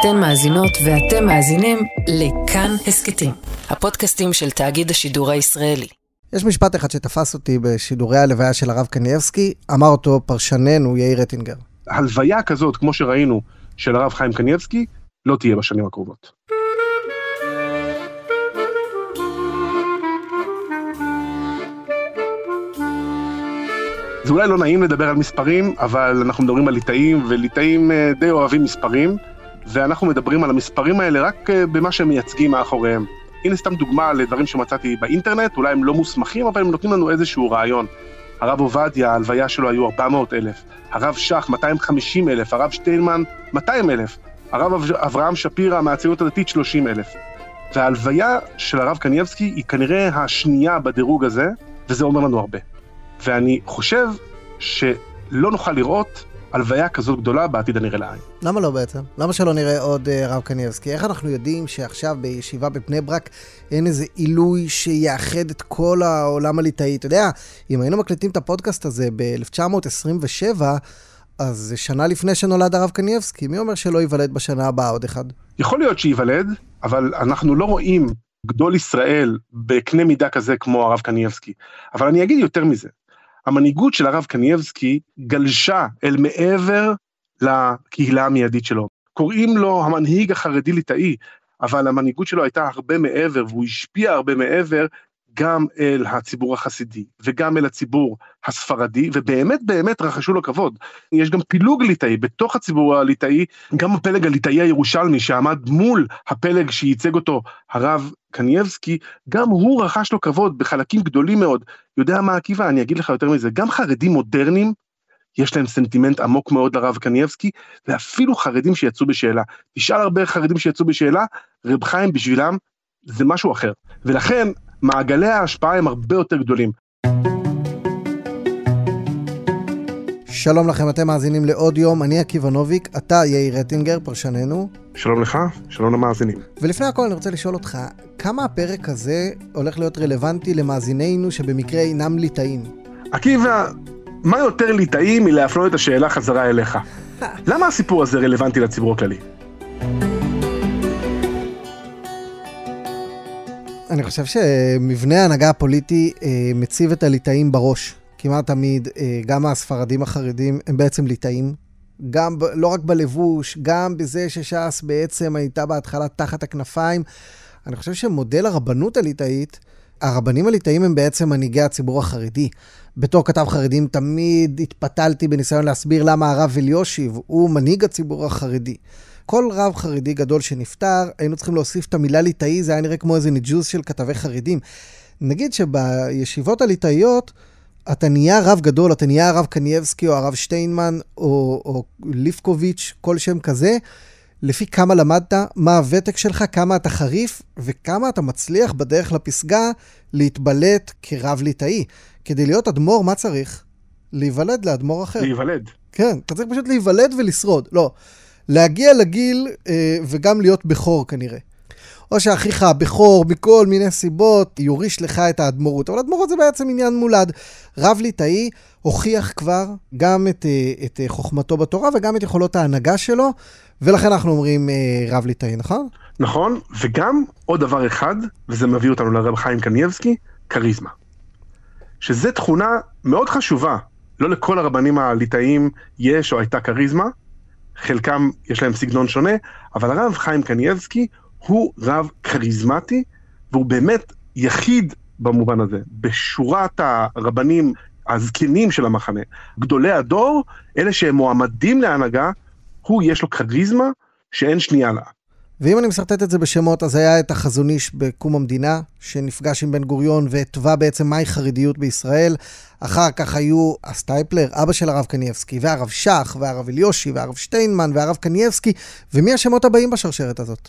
אתן מאזינות ואתם מאזינים לכאן הסכתים, הפודקאסטים של תאגיד השידור הישראלי. יש משפט אחד שתפס אותי בשידורי הלוויה של הרב קנייבסקי, אמר אותו פרשננו יאיר רטינגר. הלוויה כזאת, כמו שראינו, של הרב חיים קנייבסקי, לא תהיה בשנים הקרובות. זה אולי לא נעים לדבר על מספרים, אבל אנחנו מדברים על ליטאים, וליטאים אה, די אוהבים מספרים, ואנחנו מדברים על המספרים האלה רק אה, במה שהם מייצגים מאחוריהם. הנה סתם דוגמה לדברים שמצאתי באינטרנט, אולי הם לא מוסמכים, אבל הם נותנים לנו איזשהו רעיון. הרב עובדיה, ההלוויה שלו היו 400 אלף, הרב שך 250 אלף, הרב שטיינמן 200 אלף, הרב אברהם שפירא מהציונות הדתית 30 אלף. וההלוויה של הרב קנייבסקי היא כנראה השנייה בדירוג הזה, וזה אומר לנו הרבה. ואני חושב שלא נוכל לראות הלוויה כזאת גדולה בעתיד הנראה לעין. למה לא בעצם? למה שלא נראה עוד uh, רב קנייבסקי? איך אנחנו יודעים שעכשיו בישיבה בבני ברק אין איזה עילוי שיאחד את כל העולם הליטאי? אתה יודע, אם היינו מקליטים את הפודקאסט הזה ב-1927, אז זה שנה לפני שנולד הרב קנייבסקי. מי אומר שלא ייוולד בשנה הבאה עוד אחד? יכול להיות שייוולד, אבל אנחנו לא רואים גדול ישראל בקנה מידה כזה כמו הרב קנייבסקי. אבל אני אגיד יותר מזה, המנהיגות של הרב קנייבסקי גלשה אל מעבר לקהילה המיידית שלו. קוראים לו המנהיג החרדי-ליטאי, אבל המנהיגות שלו הייתה הרבה מעבר, והוא השפיע הרבה מעבר גם אל הציבור החסידי וגם אל הציבור הספרדי, ובאמת באמת רחשו לו כבוד. יש גם פילוג ליטאי בתוך הציבור הליטאי, גם הפלג הליטאי הירושלמי שעמד מול הפלג שייצג אותו הרב קנייבסקי, גם הוא רכש לו כבוד בחלקים גדולים מאוד. יודע מה עקיבא? אני אגיד לך יותר מזה, גם חרדים מודרניים, יש להם סנטימנט עמוק מאוד לרב קנייבסקי, ואפילו חרדים שיצאו בשאלה. תשאל הרבה חרדים שיצאו בשאלה, רב חיים בשבילם זה משהו אחר. ולכן מעגלי ההשפעה הם הרבה יותר גדולים. שלום לכם, אתם מאזינים לעוד יום, אני עקיבא נוביק, אתה יאיר רטינגר, פרשננו. שלום לך, שלום למאזינים. ולפני הכל אני רוצה לשאול אותך, כמה הפרק הזה הולך להיות רלוונטי למאזינינו שבמקרה אינם ליטאים? עקיבא, מה יותר ליטאי מלהפנות את השאלה חזרה אליך? למה הסיפור הזה רלוונטי לציבור הכללי? אני חושב שמבנה ההנהגה הפוליטי אה, מציב את הליטאים בראש. כמעט תמיד, אה, גם הספרדים החרדים הם בעצם ליטאים. גם, לא רק בלבוש, גם בזה שש"ס בעצם הייתה בהתחלה תחת הכנפיים. אני חושב שמודל הרבנות הליטאית, הרבנים הליטאים הם בעצם מנהיגי הציבור החרדי. בתור כתב חרדים תמיד התפתלתי בניסיון להסביר למה הרב אליושיב הוא מנהיג הציבור החרדי. כל רב חרדי גדול שנפטר, היינו צריכים להוסיף את המילה ליטאי, זה היה נראה כמו איזה ניג'וז של כתבי חרדים. נגיד שבישיבות הליטאיות, אתה נהיה רב גדול, אתה נהיה הרב קנייבסקי או הרב שטיינמן או, או ליפקוביץ', כל שם כזה, לפי כמה למדת, מה הוותק שלך, כמה אתה חריף וכמה אתה מצליח בדרך לפסגה להתבלט כרב ליטאי. כדי להיות אדמו"ר, מה צריך? להיוולד לאדמו"ר אחר. להיוולד. כן, אתה צריך פשוט להיוולד ולשרוד. לא. להגיע לגיל אה, וגם להיות בכור כנראה. או שאחיך הבכור, מכל מיני סיבות, יוריש לך את האדמו"רות. אבל אדמו"רות זה בעצם עניין מולד. רב ליטאי הוכיח כבר גם את, אה, את אה, חוכמתו בתורה וגם את יכולות ההנהגה שלו, ולכן אנחנו אומרים רב ליטאי, נכון? נכון, וגם עוד דבר אחד, וזה מביא אותנו לרב חיים קנייבסקי, כריזמה. שזו תכונה מאוד חשובה. לא לכל הרבנים הליטאיים יש או הייתה כריזמה, חלקם יש להם סגנון שונה, אבל הרב חיים קנייבסקי הוא רב כריזמטי, והוא באמת יחיד במובן הזה. בשורת הרבנים הזקנים של המחנה, גדולי הדור, אלה שהם מועמדים להנהגה, הוא יש לו כריזמה שאין שנייה לה. ואם אני משרטט את זה בשמות, אז היה את החזון איש בקום המדינה, שנפגש עם בן גוריון והתווה בעצם מהי חרדיות בישראל. אחר כך היו הסטייפלר, אבא של הרב קנייבסקי, והרב שך, והרב אלישיב, והרב שטיינמן, והרב קנייבסקי, ומי השמות הבאים בשרשרת הזאת?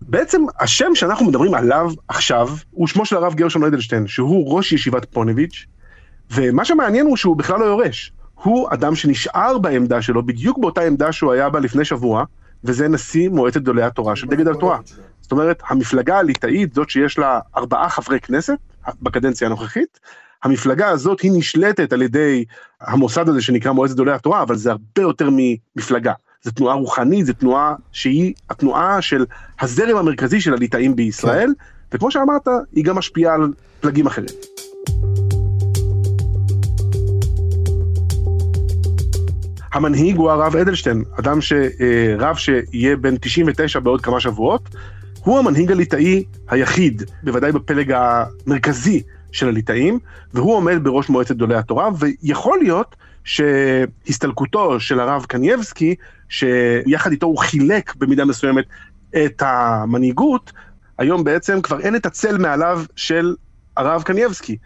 בעצם השם שאנחנו מדברים עליו עכשיו, הוא שמו של הרב גרשון אדלשטיין, שהוא ראש ישיבת פוניביץ', ומה שמעניין הוא שהוא בכלל לא יורש. הוא אדם שנשאר בעמדה שלו, בדיוק באותה עמדה שהוא היה בה לפני שבוע, וזה נשיא מועצת גדולי התורה של דגל התורה. זאת אומרת, המפלגה הליטאית, זאת שיש לה ארבעה חברי כנסת בקדנציה הנוכחית, המפלגה הזאת היא נשלטת על ידי המוסד הזה שנקרא מועצת גדולי התורה, אבל זה הרבה יותר ממפלגה. זו תנועה רוחנית, זו תנועה שהיא התנועה של הזרם המרכזי של הליטאים בישראל, כן. וכמו שאמרת, היא גם משפיעה על פלגים אחרים. המנהיג הוא הרב אדלשטיין, אדם ש... אה, רב שיהיה בן 99 בעוד כמה שבועות, הוא המנהיג הליטאי היחיד, בוודאי בפלג המרכזי של הליטאים, והוא עומד בראש מועצת גדולי התורה, ויכול להיות שהסתלקותו של הרב קנייבסקי, שיחד איתו הוא חילק במידה מסוימת את המנהיגות, היום בעצם כבר אין את הצל מעליו של הרב קנייבסקי.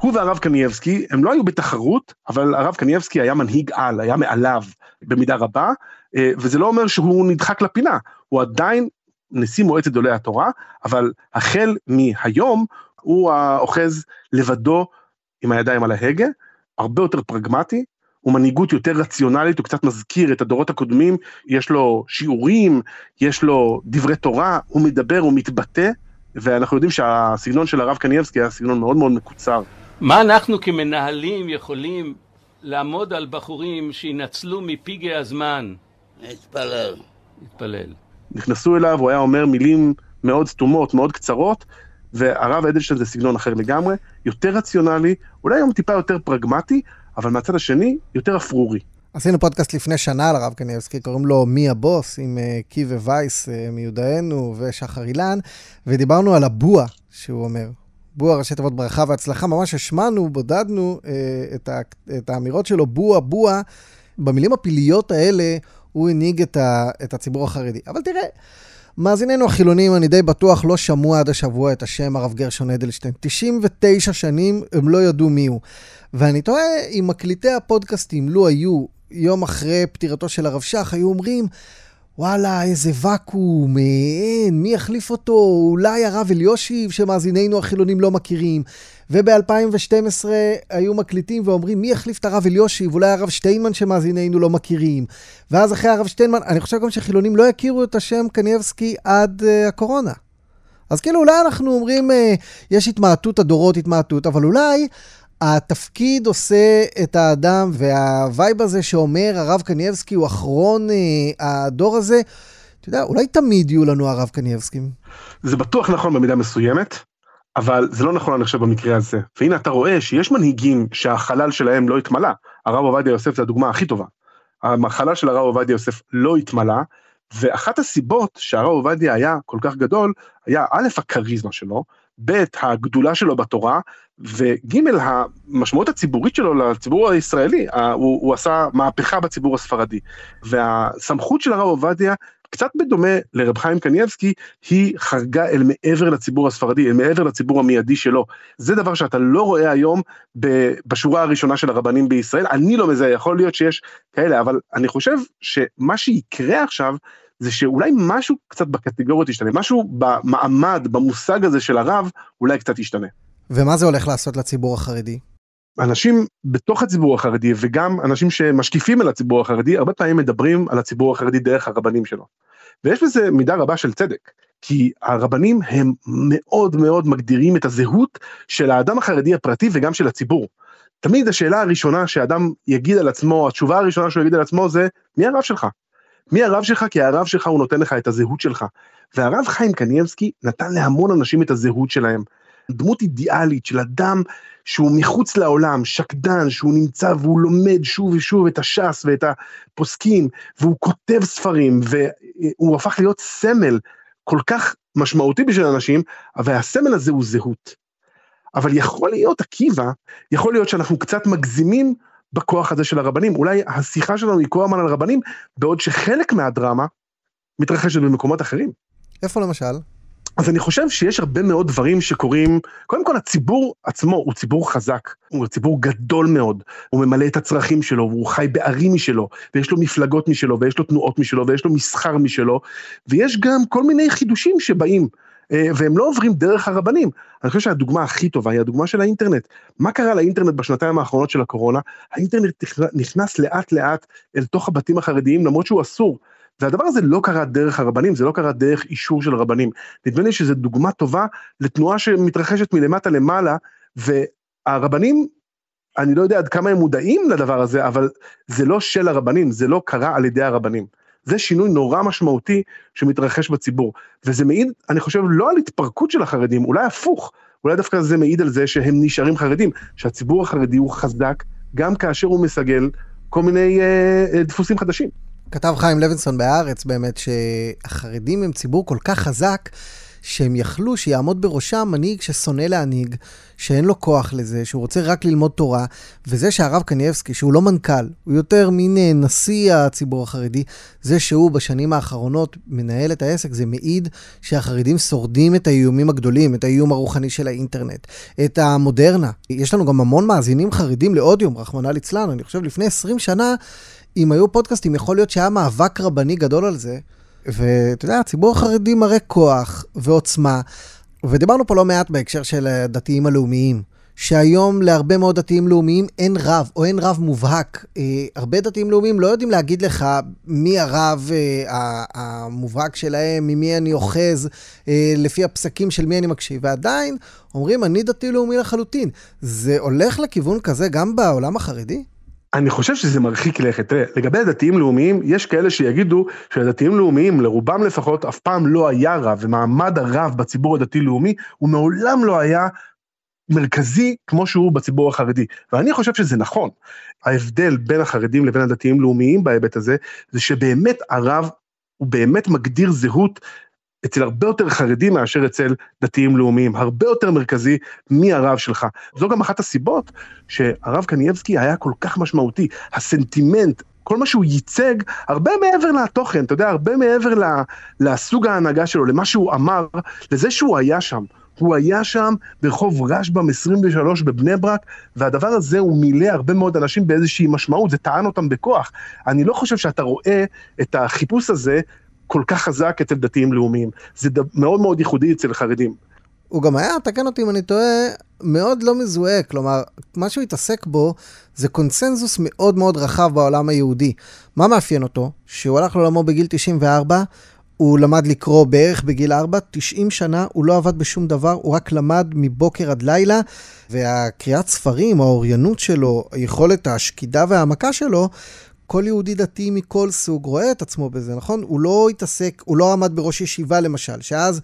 הוא והרב קנייבסקי, הם לא היו בתחרות, אבל הרב קנייבסקי היה מנהיג על, היה מעליו במידה רבה, אה, וזה לא אומר שהוא נדחק לפינה, הוא עדיין נשיא מועצת גדולי התורה, אבל החל מהיום הוא האוחז לבדו עם הידיים על ההגה, הרבה יותר פרגמטי, הוא מנהיגות יותר רציונלית, הוא קצת מזכיר את הדורות הקודמים, יש לו שיעורים, יש לו דברי תורה, הוא מדבר, הוא מתבטא, ואנחנו יודעים שהסגנון של הרב קנייבסקי היה סגנון מאוד מאוד מקוצר. מה אנחנו כמנהלים יכולים לעמוד על בחורים שינצלו מפגעי הזמן? להתפלל. להתפלל. נכנסו אליו, הוא היה אומר מילים מאוד סתומות, מאוד קצרות, והרב אדלשטיין זה סגנון אחר לגמרי, יותר רציונלי, אולי היום טיפה יותר פרגמטי, אבל מהצד השני, יותר אפרורי. עשינו פודקאסט לפני שנה על הרב קניאבסקי, קוראים לו מי הבוס, עם uh, קיווה וייס uh, מיודענו ושחר אילן, ודיברנו על הבוע שהוא אומר. בוע ראשי תיבות ברכה והצלחה, ממש השמענו, בודדנו uh, את, ה, את האמירות שלו, בוע, בוע. במילים הפלאיות האלה הוא הנהיג את, ה, את הציבור החרדי. אבל תראה, מאזיננו החילונים, אני די בטוח, לא שמעו עד השבוע את השם הרב גרשון אדלשטיין. 99 שנים הם לא ידעו מי הוא. ואני תוהה אם מקליטי הפודקאסטים, לו היו יום אחרי פטירתו של הרב שך, היו אומרים, וואלה, איזה ואקום, אין, מי יחליף אותו? אולי הרב אליושיב, שמאזיננו החילונים לא מכירים. וב-2012 היו מקליטים ואומרים, מי יחליף את הרב אליושיב? אולי הרב שטיינמן שמאזיננו לא מכירים. ואז אחרי הרב שטיינמן, אני חושב גם שחילונים לא יכירו את השם קנייבסקי עד uh, הקורונה. אז כאילו, אולי אנחנו אומרים, uh, יש התמעטות, הדורות התמעטות, אבל אולי התפקיד עושה את האדם, וה vibe הזה שאומר, הרב קנייבסקי הוא אחרון uh, הדור הזה, אתה יודע, אולי תמיד יהיו לנו הרב קנייבסקים. זה בטוח נכון במידה מסוימת, אבל זה לא נכון אני חושב במקרה הזה. והנה אתה רואה שיש מנהיגים שהחלל שלהם לא התמלא. הרב עובדיה יוסף זה הדוגמה הכי טובה. החלל של הרב עובדיה יוסף לא התמלא, ואחת הסיבות שהרב עובדיה היה כל כך גדול, היה א', הכריזמה שלו, ב', הגדולה שלו בתורה, וג', המשמעות הציבורית שלו לציבור הישראלי, הוא, הוא עשה מהפכה בציבור הספרדי. והסמכות של הרב עובדיה קצת בדומה לרב חיים קנייבסקי, היא חרגה אל מעבר לציבור הספרדי, אל מעבר לציבור המיידי שלו. זה דבר שאתה לא רואה היום בשורה הראשונה של הרבנים בישראל, אני לא מזהה, יכול להיות שיש כאלה, אבל אני חושב שמה שיקרה עכשיו, זה שאולי משהו קצת בקטגוריות ישתנה, משהו במעמד, במושג הזה של הרב, אולי קצת ישתנה. ומה זה הולך לעשות לציבור החרדי? אנשים בתוך הציבור החרדי וגם אנשים שמשקיפים על הציבור החרדי הרבה פעמים מדברים על הציבור החרדי דרך הרבנים שלו. ויש בזה מידה רבה של צדק, כי הרבנים הם מאוד מאוד מגדירים את הזהות של האדם החרדי הפרטי וגם של הציבור. תמיד השאלה הראשונה שאדם יגיד על עצמו, התשובה הראשונה שהוא יגיד על עצמו זה, מי הרב שלך? מי הרב שלך? כי הרב שלך הוא נותן לך את הזהות שלך. והרב חיים קניאבסקי נתן להמון אנשים את הזהות שלהם. דמות אידיאלית של אדם שהוא מחוץ לעולם, שקדן, שהוא נמצא והוא לומד שוב ושוב את הש"ס ואת הפוסקים, והוא כותב ספרים, והוא הפך להיות סמל כל כך משמעותי בשביל אנשים, אבל הסמל הזה הוא זהות. אבל יכול להיות, עקיבא, יכול להיות שאנחנו קצת מגזימים בכוח הזה של הרבנים. אולי השיחה שלנו היא כל הזמן על רבנים, בעוד שחלק מהדרמה מתרחשת במקומות אחרים. איפה למשל? אז אני חושב שיש הרבה מאוד דברים שקורים, קודם כל הציבור עצמו הוא ציבור חזק, הוא ציבור גדול מאוד, הוא ממלא את הצרכים שלו, והוא חי בערים משלו, ויש לו מפלגות משלו, ויש לו תנועות משלו, ויש לו מסחר משלו, ויש גם כל מיני חידושים שבאים. אה, והם לא עוברים דרך הרבנים. אני חושב שהדוגמה הכי טובה היא הדוגמה של האינטרנט. מה קרה לאינטרנט בשנתיים האחרונות של הקורונה? האינטרנט נכנס לאט לאט אל תוך הבתים החרדיים למרות שהוא אסור. והדבר הזה לא קרה דרך הרבנים, זה לא קרה דרך אישור של רבנים. נדמה לי שזו דוגמה טובה לתנועה שמתרחשת מלמטה למעלה, והרבנים, אני לא יודע עד כמה הם מודעים לדבר הזה, אבל זה לא של הרבנים, זה לא קרה על ידי הרבנים. זה שינוי נורא משמעותי שמתרחש בציבור. וזה מעיד, אני חושב, לא על התפרקות של החרדים, אולי הפוך, אולי דווקא זה מעיד על זה שהם נשארים חרדים, שהציבור החרדי הוא חזק, גם כאשר הוא מסגל כל מיני אה, אה, דפוסים חדשים. כתב חיים לוינסון בהארץ באמת שהחרדים הם ציבור כל כך חזק, שהם יכלו שיעמוד בראשם מנהיג ששונא להנהיג, שאין לו כוח לזה, שהוא רוצה רק ללמוד תורה, וזה שהרב קנייבסקי, שהוא לא מנכ"ל, הוא יותר מין אה, נשיא הציבור החרדי, זה שהוא בשנים האחרונות מנהל את העסק, זה מעיד שהחרדים שורדים את האיומים הגדולים, את האיום הרוחני של האינטרנט, את המודרנה. יש לנו גם המון מאזינים חרדים לאודיום, רחמנא ליצלן, אני חושב לפני 20 שנה, אם היו פודקאסטים, יכול להיות שהיה מאבק רבני גדול על זה. ואתה יודע, הציבור החרדי מראה כוח ועוצמה, ודיברנו פה לא מעט בהקשר של הדתיים הלאומיים, שהיום להרבה מאוד דתיים לאומיים אין רב, או אין רב מובהק. אה, הרבה דתיים לאומיים לא יודעים להגיד לך מי הרב אה, המובהק שלהם, ממי אני אוחז, אה, לפי הפסקים של מי אני מקשיב, ועדיין אומרים, אני דתי לאומי לחלוטין. זה הולך לכיוון כזה גם בעולם החרדי? אני חושב שזה מרחיק לכת. תראה, לגבי הדתיים לאומיים, יש כאלה שיגידו שהדתיים לאומיים, לרובם לפחות, אף פעם לא היה רב, ומעמד הרב בציבור הדתי-לאומי, הוא מעולם לא היה מרכזי כמו שהוא בציבור החרדי. ואני חושב שזה נכון. ההבדל בין החרדים לבין הדתיים-לאומיים בהיבט הזה, זה שבאמת הרב הוא באמת מגדיר זהות אצל הרבה יותר חרדים מאשר אצל דתיים לאומיים, הרבה יותר מרכזי מהרב שלך. זו גם אחת הסיבות שהרב קנייבסקי היה כל כך משמעותי. הסנטימנט, כל מה שהוא ייצג, הרבה מעבר לתוכן, אתה יודע, הרבה מעבר לסוג ההנהגה שלו, למה שהוא אמר, לזה שהוא היה שם. הוא היה שם ברחוב רשב"ם 23 בבני ברק, והדבר הזה הוא מילא הרבה מאוד אנשים באיזושהי משמעות, זה טען אותם בכוח. אני לא חושב שאתה רואה את החיפוש הזה כל כך חזק אצל דתיים לאומיים. זה ד... מאוד מאוד ייחודי אצל חרדים. הוא גם היה, תקן אותי אם אני טועה, מאוד לא מזוהה. כלומר, מה שהוא התעסק בו זה קונסנזוס מאוד מאוד רחב בעולם היהודי. מה מאפיין אותו? שהוא הלך לעולמו בגיל 94, הוא למד לקרוא בערך בגיל 4, 90 שנה, הוא לא עבד בשום דבר, הוא רק למד מבוקר עד לילה, והקריאת ספרים, האוריינות שלו, היכולת השקידה והעמקה שלו, כל יהודי דתי מכל סוג רואה את עצמו בזה, נכון? הוא לא התעסק, הוא לא עמד בראש ישיבה למשל, שאז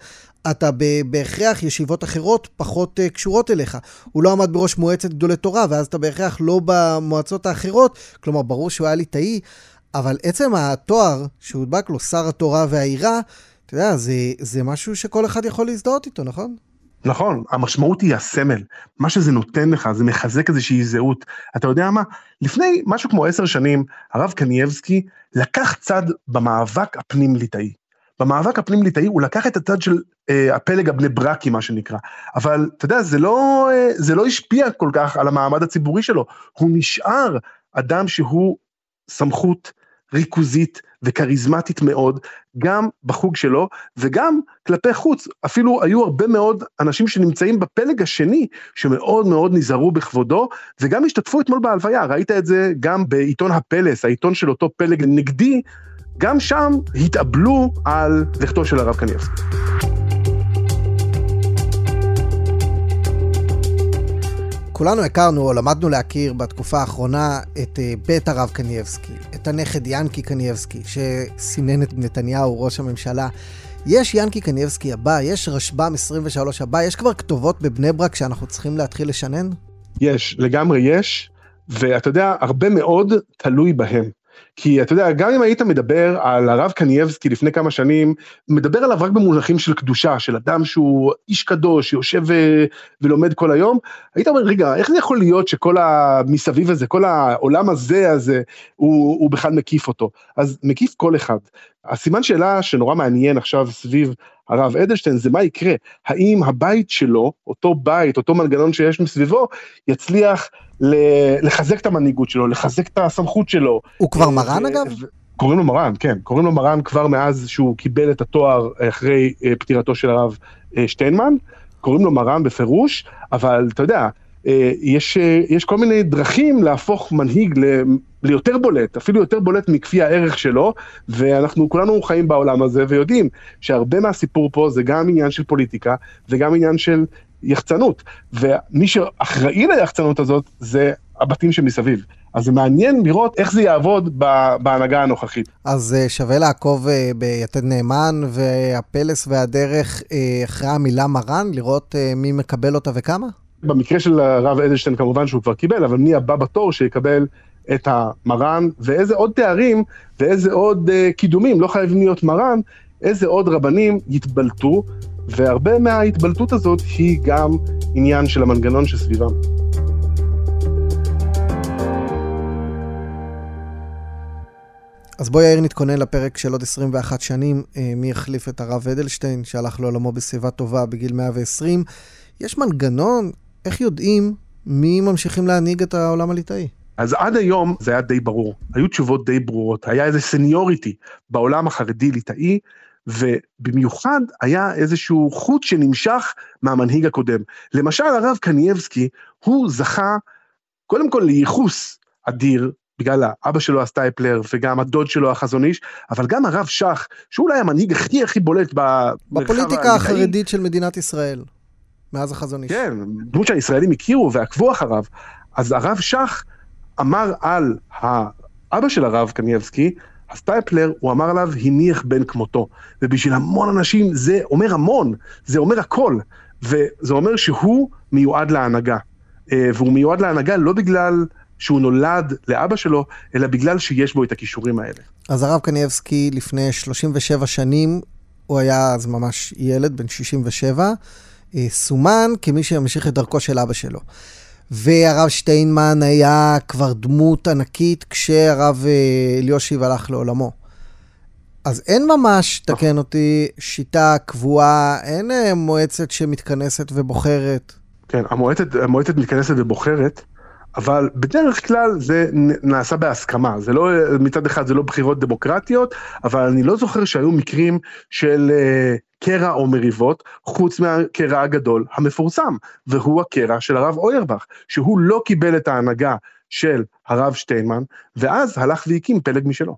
אתה בהכרח ישיבות אחרות פחות uh, קשורות אליך. הוא לא עמד בראש מועצת גדולי תורה, ואז אתה בהכרח לא במועצות האחרות, כלומר, ברור שהוא היה ליטאי, אבל עצם התואר שהודבק לו שר התורה והעירה, אתה יודע, זה, זה משהו שכל אחד יכול להזדהות איתו, נכון? נכון, המשמעות היא הסמל, מה שזה נותן לך, זה מחזק איזושהי זהות. אתה יודע מה? לפני משהו כמו עשר שנים, הרב קנייבסקי לקח צד במאבק הפנים-ליטאי. במאבק הפנים-ליטאי הוא לקח את הצד של אה, הפלג הבני ברקי, מה שנקרא. אבל אתה יודע, זה לא, אה, זה לא השפיע כל כך על המעמד הציבורי שלו. הוא נשאר אדם שהוא סמכות ריכוזית וכריזמטית מאוד, גם בחוג שלו וגם כלפי חוץ. אפילו היו הרבה מאוד אנשים שנמצאים בפלג השני, שמאוד מאוד נזהרו בכבודו, וגם השתתפו אתמול בהלוויה, ראית את זה גם בעיתון הפלס, העיתון של אותו פלג נגדי, גם שם התאבלו על לכתו של הרב קניאבסקי. כולנו הכרנו או למדנו להכיר בתקופה האחרונה את אה, בית הרב קנייבסקי, הנכד ינקי קנייבסקי, שסינן את נתניהו, ראש הממשלה. יש ינקי קנייבסקי הבא, יש רשב"ם 23 הבא, יש כבר כתובות בבני ברק שאנחנו צריכים להתחיל לשנן? יש, לגמרי יש, ואתה יודע, הרבה מאוד תלוי בהם. כי אתה יודע, גם אם היית מדבר על הרב קנייבסקי לפני כמה שנים, מדבר עליו רק במונחים של קדושה, של אדם שהוא איש קדוש, שיושב ו... ולומד כל היום, היית אומר, רגע, איך זה יכול להיות שכל המסביב הזה, כל העולם הזה, הזה, הוא, הוא בכלל מקיף אותו? אז מקיף כל אחד. הסימן שאלה שנורא מעניין עכשיו סביב הרב אדלשטיין זה מה יקרה, האם הבית שלו, אותו בית, אותו מנגנון שיש מסביבו, יצליח לחזק את המנהיגות שלו, לחזק את הסמכות שלו. הוא כבר מרן אגב? קוראים לו מרן, כן, קוראים לו מרן כבר מאז שהוא קיבל את התואר אחרי אה, פטירתו של הרב אה, שטיינמן, קוראים לו מרן בפירוש, אבל אתה יודע, אה, יש, יש כל מיני דרכים להפוך מנהיג ליותר בולט, אפילו יותר בולט מכפי הערך שלו, ואנחנו כולנו חיים בעולם הזה ויודעים שהרבה מהסיפור פה זה גם עניין של פוליטיקה וגם עניין של יחצנות, ומי שאחראי ליחצנות הזאת זה הבתים שמסביב. אז זה מעניין לראות איך זה יעבוד בהנהגה הנוכחית. אז אה, שווה לעקוב אה, ביתד נאמן והפלס והדרך אה, אחרי המילה מרן, לראות מי מקבל אותה וכמה? במקרה של הרב אדלשטיין כמובן שהוא כבר קיבל, אבל מי הבא בתור שיקבל את המרן, ואיזה עוד תארים ואיזה עוד קידומים, לא חייבים להיות מרן, איזה עוד רבנים יתבלטו, והרבה מההתבלטות הזאת היא גם עניין של המנגנון שסביבם. אז בוא יאיר נתכונן לפרק של עוד 21 שנים, אה, מי יחליף את הרב אדלשטיין, שהלך לעולמו בשיבה טובה בגיל 120. יש מנגנון, איך יודעים מי ממשיכים להנהיג את העולם הליטאי? אז עד היום זה היה די ברור, היו תשובות די ברורות, היה איזה סניוריטי בעולם החרדי-ליטאי, ובמיוחד היה איזשהו חוט שנמשך מהמנהיג הקודם. למשל הרב קנייבסקי, הוא זכה קודם כל לייחוס אדיר בגלל האבא שלו הסטייפלר וגם הדוד שלו החזון איש, אבל גם הרב שך, שהוא אולי המנהיג הכי הכי בולט בפוליטיקה החרדית של מדינת ישראל, מאז החזון איש. כן, דמות שהישראלים הכירו ועקבו אחריו. אז הרב שך אמר על האבא של הרב קניאבסקי, הסטייפלר, הוא אמר עליו הניח בן כמותו. ובשביל המון אנשים זה אומר המון, זה אומר הכל. וזה אומר שהוא מיועד להנהגה. אה, והוא מיועד להנהגה לא בגלל שהוא נולד לאבא שלו, אלא בגלל שיש בו את הכישורים האלה. אז הרב קניאבסקי לפני 37 שנים, הוא היה אז ממש ילד, בן 67, אה, סומן כמי שימשיך את דרכו של אבא שלו. והרב שטיינמן היה כבר דמות ענקית כשהרב אה, אליושיב הלך לעולמו. אז אין ממש, תקן אותי, שיטה קבועה, אין אה, מועצת שמתכנסת ובוחרת. כן, המועצת, המועצת מתכנסת ובוחרת, אבל בדרך כלל זה נעשה בהסכמה, זה לא, מצד אחד זה לא בחירות דמוקרטיות, אבל אני לא זוכר שהיו מקרים של uh, קרע או מריבות, חוץ מהקרע הגדול המפורסם, והוא הקרע של הרב אוירבך, שהוא לא קיבל את ההנהגה של הרב שטיינמן, ואז הלך והקים פלג משלו.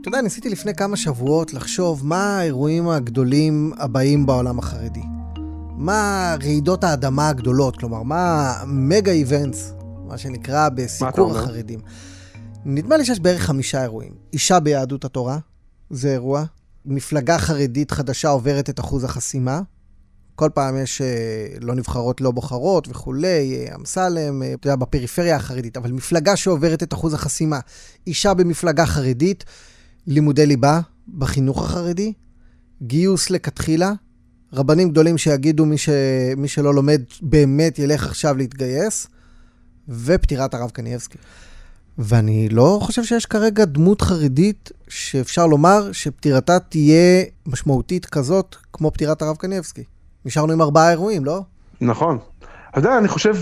אתה יודע, ניסיתי לפני כמה שבועות לחשוב מה האירועים הגדולים הבאים בעולם החרדי. מה רעידות האדמה הגדולות, כלומר, מה מגה איבנטס, מה שנקרא בסיקור החרדים. נדמה לי שיש בערך חמישה אירועים. אישה ביהדות התורה, זה אירוע. מפלגה חרדית חדשה עוברת את אחוז החסימה. כל פעם יש אה, לא נבחרות, לא בוחרות וכולי, אה, אמסלם, אה, אתה יודע, בפריפריה החרדית, אבל מפלגה שעוברת את אחוז החסימה. אישה במפלגה חרדית, לימודי ליבה בחינוך החרדי, גיוס לכתחילה, רבנים גדולים שיגידו מי, ש... מי שלא לומד באמת ילך עכשיו להתגייס, ופטירת הרב קנייבסקי. ואני לא חושב שיש כרגע דמות חרדית שאפשר לומר שפטירתה תהיה משמעותית כזאת כמו פטירת הרב קנייבסקי. נשארנו עם ארבעה אירועים, לא? נכון. אתה יודע, אני חושב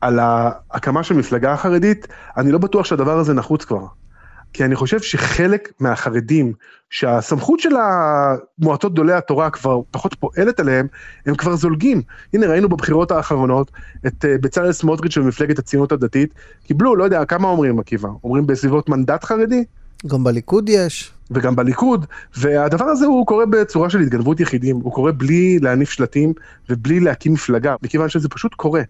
על ההקמה של מפלגה החרדית, אני לא בטוח שהדבר הזה נחוץ כבר. כי אני חושב שחלק מהחרדים, שהסמכות של המועצות גדולי התורה כבר פחות פועלת עליהם, הם כבר זולגים. הנה ראינו בבחירות האחרונות את אה, בצלאל סמוטריץ' ומפלגת הציונות הדתית, קיבלו, לא יודע, כמה אומרים עקיבא? אומרים בסביבות מנדט חרדי? גם בליכוד יש. וגם בליכוד, והדבר הזה הוא קורה בצורה של התגנבות יחידים, הוא קורה בלי להניף שלטים ובלי להקים מפלגה, מכיוון שזה פשוט קורה.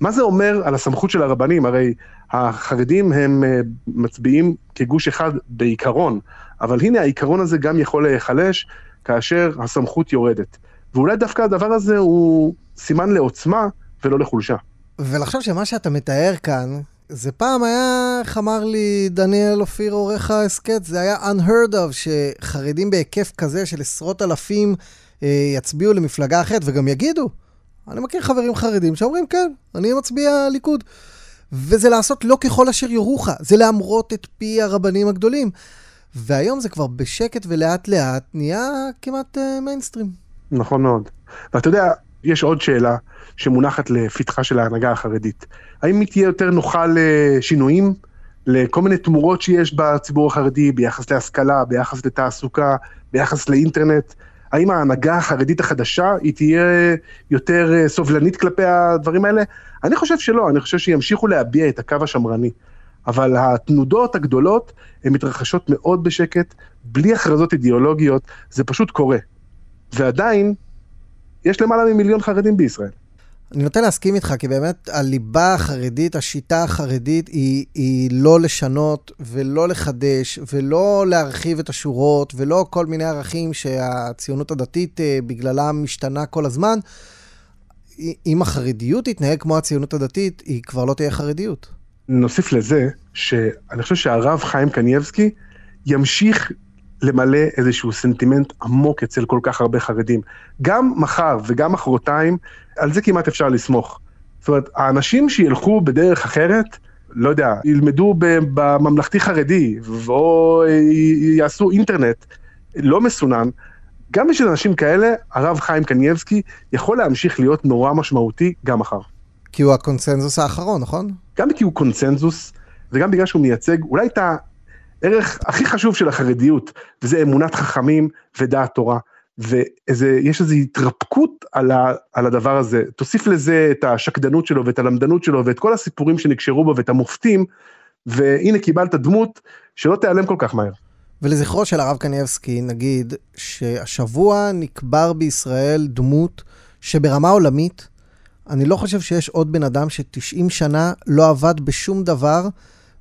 מה זה אומר על הסמכות של הרבנים? הרי החרדים הם אה, מצביעים כגוש אחד בעיקרון, אבל הנה העיקרון הזה גם יכול להיחלש כאשר הסמכות יורדת. ואולי דווקא הדבר הזה הוא סימן לעוצמה ולא לחולשה. ולחשוב שמה שאתה מתאר כאן, זה פעם היה, איך אמר לי דניאל אופיר עורך ההסכת, זה היה unheard of, שחרדים בהיקף כזה של עשרות אלפים אה, יצביעו למפלגה אחרת וגם יגידו. אני מכיר חברים חרדים שאומרים, כן, אני מצביע ליכוד. וזה לעשות לא ככל אשר יורוך, זה להמרות את פי הרבנים הגדולים. והיום זה כבר בשקט ולאט לאט נהיה כמעט uh, מיינסטרים. נכון מאוד. ואתה יודע, יש עוד שאלה שמונחת לפתחה של ההנהגה החרדית. האם היא תהיה יותר נוחה לשינויים, לכל מיני תמורות שיש בציבור החרדי ביחס להשכלה, ביחס לתעסוקה, ביחס לאינטרנט? האם ההנהגה החרדית החדשה היא תהיה יותר אה, סובלנית כלפי הדברים האלה? אני חושב שלא, אני חושב שימשיכו להביע את הקו השמרני. אבל התנודות הגדולות הן מתרחשות מאוד בשקט, בלי הכרזות אידיאולוגיות, זה פשוט קורה. ועדיין, יש למעלה ממיליון חרדים בישראל. אני נוטה להסכים איתך, כי באמת הליבה החרדית, השיטה החרדית, היא, היא לא לשנות ולא לחדש ולא להרחיב את השורות ולא כל מיני ערכים שהציונות הדתית אה, בגללם משתנה כל הזמן. אם החרדיות תתנהג כמו הציונות הדתית, היא כבר לא תהיה חרדיות. נוסיף לזה, שאני חושב שהרב חיים קנייבסקי ימשיך למלא איזשהו סנטימנט עמוק אצל כל כך הרבה חרדים. גם מחר וגם מחרתיים, על זה כמעט אפשר לסמוך. זאת אומרת, האנשים שילכו בדרך אחרת, לא יודע, ילמדו בממלכתי חרדי, או יעשו אינטרנט לא מסונן, גם בשביל אנשים כאלה, הרב חיים קנייבסקי יכול להמשיך להיות נורא משמעותי גם מחר. כי הוא הקונצנזוס האחרון, נכון? גם כי הוא קונצנזוס, וגם בגלל שהוא מייצג אולי את הערך הכי חשוב של החרדיות, וזה אמונת חכמים ודעת תורה. ויש איזו התרפקות על, ה, על הדבר הזה. תוסיף לזה את השקדנות שלו ואת הלמדנות שלו ואת כל הסיפורים שנקשרו בו ואת המופתים, והנה קיבלת דמות שלא תיעלם כל כך מהר. ולזכרו של הרב קניאבסקי, נגיד שהשבוע נקבר בישראל דמות שברמה עולמית, אני לא חושב שיש עוד בן אדם ש-90 שנה לא עבד בשום דבר,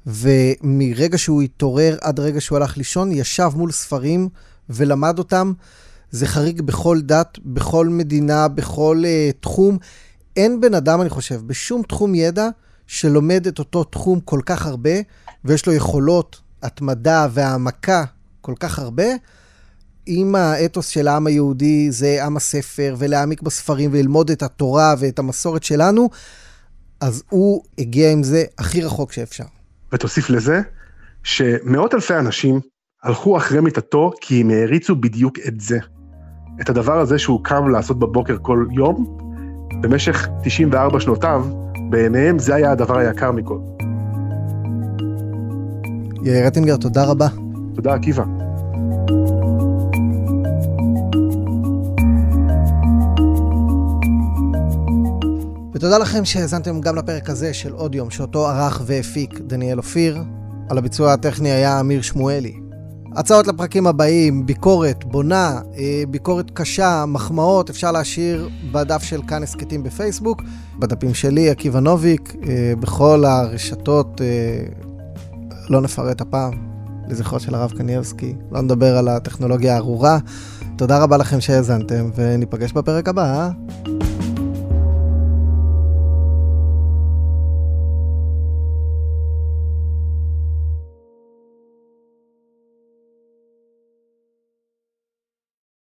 ומרגע שהוא התעורר עד רגע שהוא הלך לישון, ישב מול ספרים ולמד אותם. זה חריג בכל דת, בכל מדינה, בכל uh, תחום. אין בן אדם, אני חושב, בשום תחום ידע, שלומד את אותו תחום כל כך הרבה, ויש לו יכולות התמדה והעמקה כל כך הרבה, אם האתוס של העם היהודי זה עם הספר, ולהעמיק בספרים וללמוד את התורה ואת המסורת שלנו, אז הוא הגיע עם זה הכי רחוק שאפשר. ותוסיף לזה, שמאות אלפי אנשים הלכו אחרי מיטתו כי הם העריצו בדיוק את זה. את הדבר הזה שהוא קם לעשות בבוקר כל יום, במשך 94 שנותיו, בעיניהם זה היה הדבר היקר מכל. יאיר רטינגר, תודה רבה. תודה, עקיבא. ותודה לכם שהאזנתם גם לפרק הזה של עוד יום, שאותו ערך והפיק דניאל אופיר. על הביצוע הטכני היה אמיר שמואלי. הצעות לפרקים הבאים, ביקורת, בונה, אה, ביקורת קשה, מחמאות, אפשר להשאיר בדף של כאן הסכתים בפייסבוק, בדפים שלי, עקיבא נוביק, אה, בכל הרשתות, אה, לא נפרט הפעם, לזכרו של הרב קניאבסקי, לא נדבר על הטכנולוגיה הארורה. תודה רבה לכם שהאזנתם, וניפגש בפרק הבא.